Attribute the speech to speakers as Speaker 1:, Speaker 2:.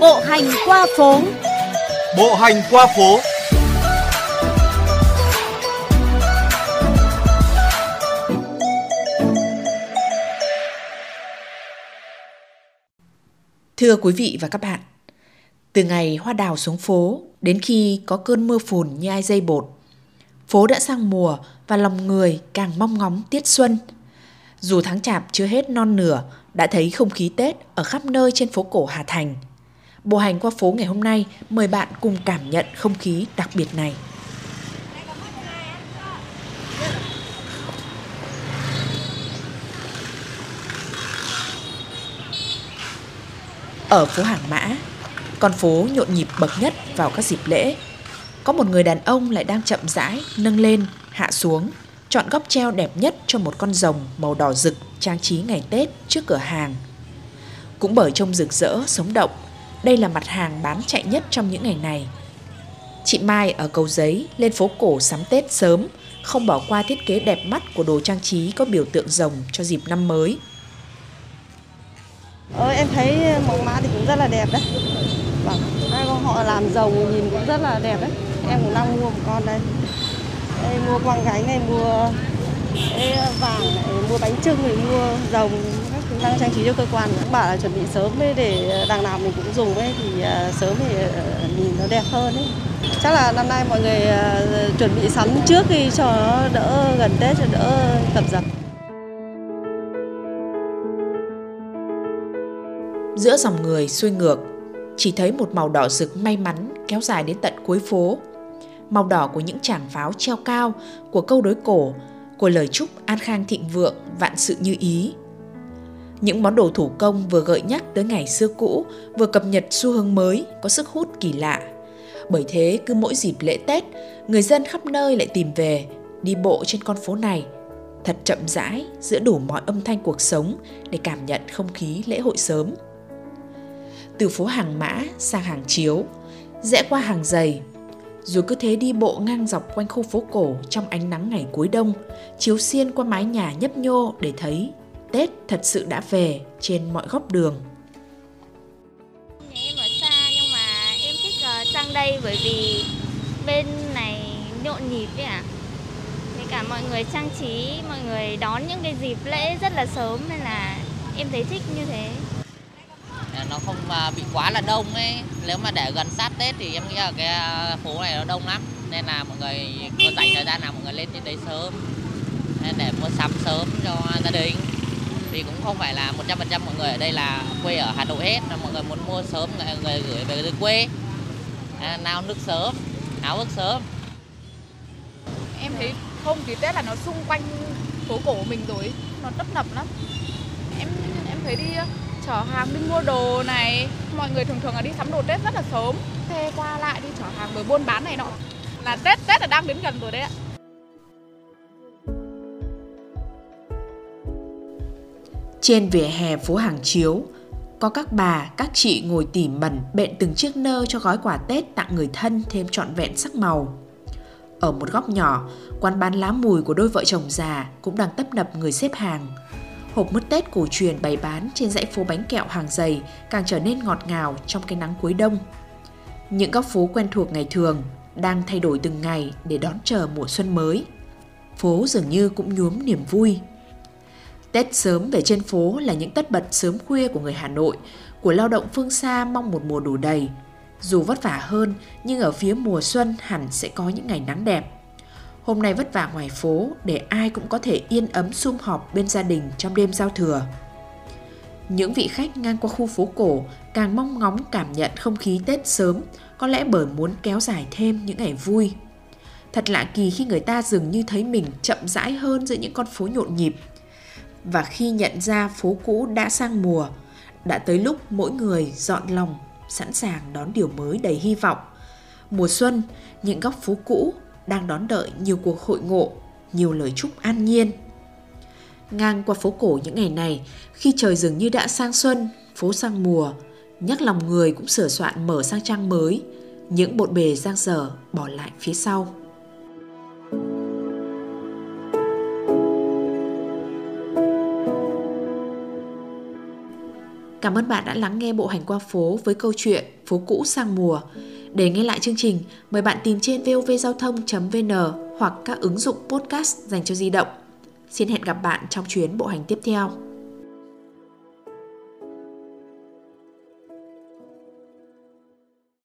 Speaker 1: Bộ hành qua phố.
Speaker 2: Bộ hành qua phố.
Speaker 3: Thưa quý vị và các bạn, từ ngày hoa đào xuống phố đến khi có cơn mưa phùn như ai dây bột, phố đã sang mùa và lòng người càng mong ngóng tiết xuân. Dù tháng chạp chưa hết non nửa, đã thấy không khí Tết ở khắp nơi trên phố cổ Hà Thành. Bộ hành qua phố ngày hôm nay mời bạn cùng cảm nhận không khí đặc biệt này. Ở phố Hàng Mã, con phố nhộn nhịp bậc nhất vào các dịp lễ. Có một người đàn ông lại đang chậm rãi nâng lên, hạ xuống, chọn góc treo đẹp nhất cho một con rồng màu đỏ rực trang trí ngày Tết trước cửa hàng. Cũng bởi trông rực rỡ, sống động, đây là mặt hàng bán chạy nhất trong những ngày này. Chị Mai ở cầu giấy lên phố cổ sắm Tết sớm, không bỏ qua thiết kế đẹp mắt của đồ trang trí có biểu tượng rồng cho dịp năm mới.
Speaker 4: Ờ, em thấy mẫu mã thì cũng rất là đẹp đấy. Vâng, hai con họ làm rồng nhìn cũng rất là đẹp đấy. Em cũng đang mua một con đây. Đây mua quang gánh này, mua vàng này, mua bánh trưng này, mua rồng các đang trang trí cho cơ quan. Cũng bảo là chuẩn bị sớm ấy để ờ, đằng nào mình cũng dùng ấy thì ờ, sớm thì ờ, nhìn nó đẹp hơn ấy. Chắc là năm nay mọi người chuẩn bị sắm trước đi cho nó đỡ gần Tết cho đỡ cập dập.
Speaker 3: Giữa dòng người xuôi ngược, chỉ thấy một màu đỏ rực may mắn kéo dài đến tận cuối phố. Màu đỏ của những tràng pháo treo cao, của câu đối cổ, của lời chúc an khang thịnh vượng, vạn sự như ý. Những món đồ thủ công vừa gợi nhắc tới ngày xưa cũ, vừa cập nhật xu hướng mới, có sức hút kỳ lạ. Bởi thế cứ mỗi dịp lễ Tết, người dân khắp nơi lại tìm về, đi bộ trên con phố này, thật chậm rãi giữa đủ mọi âm thanh cuộc sống để cảm nhận không khí lễ hội sớm từ phố hàng mã sang hàng chiếu, rẽ qua hàng giày. Rồi cứ thế đi bộ ngang dọc quanh khu phố cổ trong ánh nắng ngày cuối đông, chiếu xiên qua mái nhà nhấp nhô để thấy Tết thật sự đã về trên mọi góc đường.
Speaker 5: Nhà em ở xa nhưng mà em thích uh, sang đây bởi vì bên này nhộn nhịp ấy ạ. À. Với cả mọi người trang trí, mọi người đón những cái dịp lễ rất là sớm nên là em thấy thích như thế
Speaker 6: nó không bị quá là đông ấy nếu mà để gần sát tết thì em nghĩ là cái phố này nó đông lắm nên là mọi người có dành thời gian nào mọi người lên trên đấy sớm để mua sắm sớm cho gia đình thì cũng không phải là 100% mọi người ở đây là quê ở Hà Nội hết. Mà mọi người muốn mua sớm, mọi người gửi về từ quê. À, Nao nước sớm, áo ước sớm.
Speaker 7: Em thấy không khí Tết là nó xung quanh phố cổ mình rồi nó tấp nập lắm. Em em thấy đi, chở hàng đi mua đồ này. Mọi người thường thường là đi sắm đồ tết rất là sớm. Xe qua lại đi chở hàng bởi buôn bán này nọ. Là tết tết là đang đến gần rồi đấy ạ.
Speaker 3: Trên vỉa hè phố hàng chiếu có các bà, các chị ngồi tỉ mẩn bện từng chiếc nơ cho gói quà Tết tặng người thân thêm trọn vẹn sắc màu. Ở một góc nhỏ, quán bán lá mùi của đôi vợ chồng già cũng đang tấp nập người xếp hàng – hộp mứt Tết cổ truyền bày bán trên dãy phố bánh kẹo hàng dày càng trở nên ngọt ngào trong cái nắng cuối đông. Những góc phố quen thuộc ngày thường đang thay đổi từng ngày để đón chờ mùa xuân mới. Phố dường như cũng nhuốm niềm vui. Tết sớm về trên phố là những tất bật sớm khuya của người Hà Nội, của lao động phương xa mong một mùa đủ đầy. Dù vất vả hơn, nhưng ở phía mùa xuân hẳn sẽ có những ngày nắng đẹp. Hôm nay vất vả ngoài phố để ai cũng có thể yên ấm sum họp bên gia đình trong đêm giao thừa. Những vị khách ngang qua khu phố cổ càng mong ngóng cảm nhận không khí Tết sớm, có lẽ bởi muốn kéo dài thêm những ngày vui. Thật lạ kỳ khi người ta dường như thấy mình chậm rãi hơn giữa những con phố nhộn nhịp. Và khi nhận ra phố cũ đã sang mùa, đã tới lúc mỗi người dọn lòng, sẵn sàng đón điều mới đầy hy vọng. Mùa xuân, những góc phố cũ đang đón đợi nhiều cuộc hội ngộ, nhiều lời chúc an nhiên. Ngang qua phố cổ những ngày này, khi trời dường như đã sang xuân, phố sang mùa, nhắc lòng người cũng sửa soạn mở sang trang mới, những bộn bề giang dở bỏ lại phía sau. Cảm ơn bạn đã lắng nghe bộ hành qua phố với câu chuyện Phố cũ sang mùa. Để nghe lại chương trình, mời bạn tìm trên vovgiao thông.vn hoặc các ứng dụng podcast dành cho di động. Xin hẹn gặp bạn trong chuyến bộ hành tiếp theo.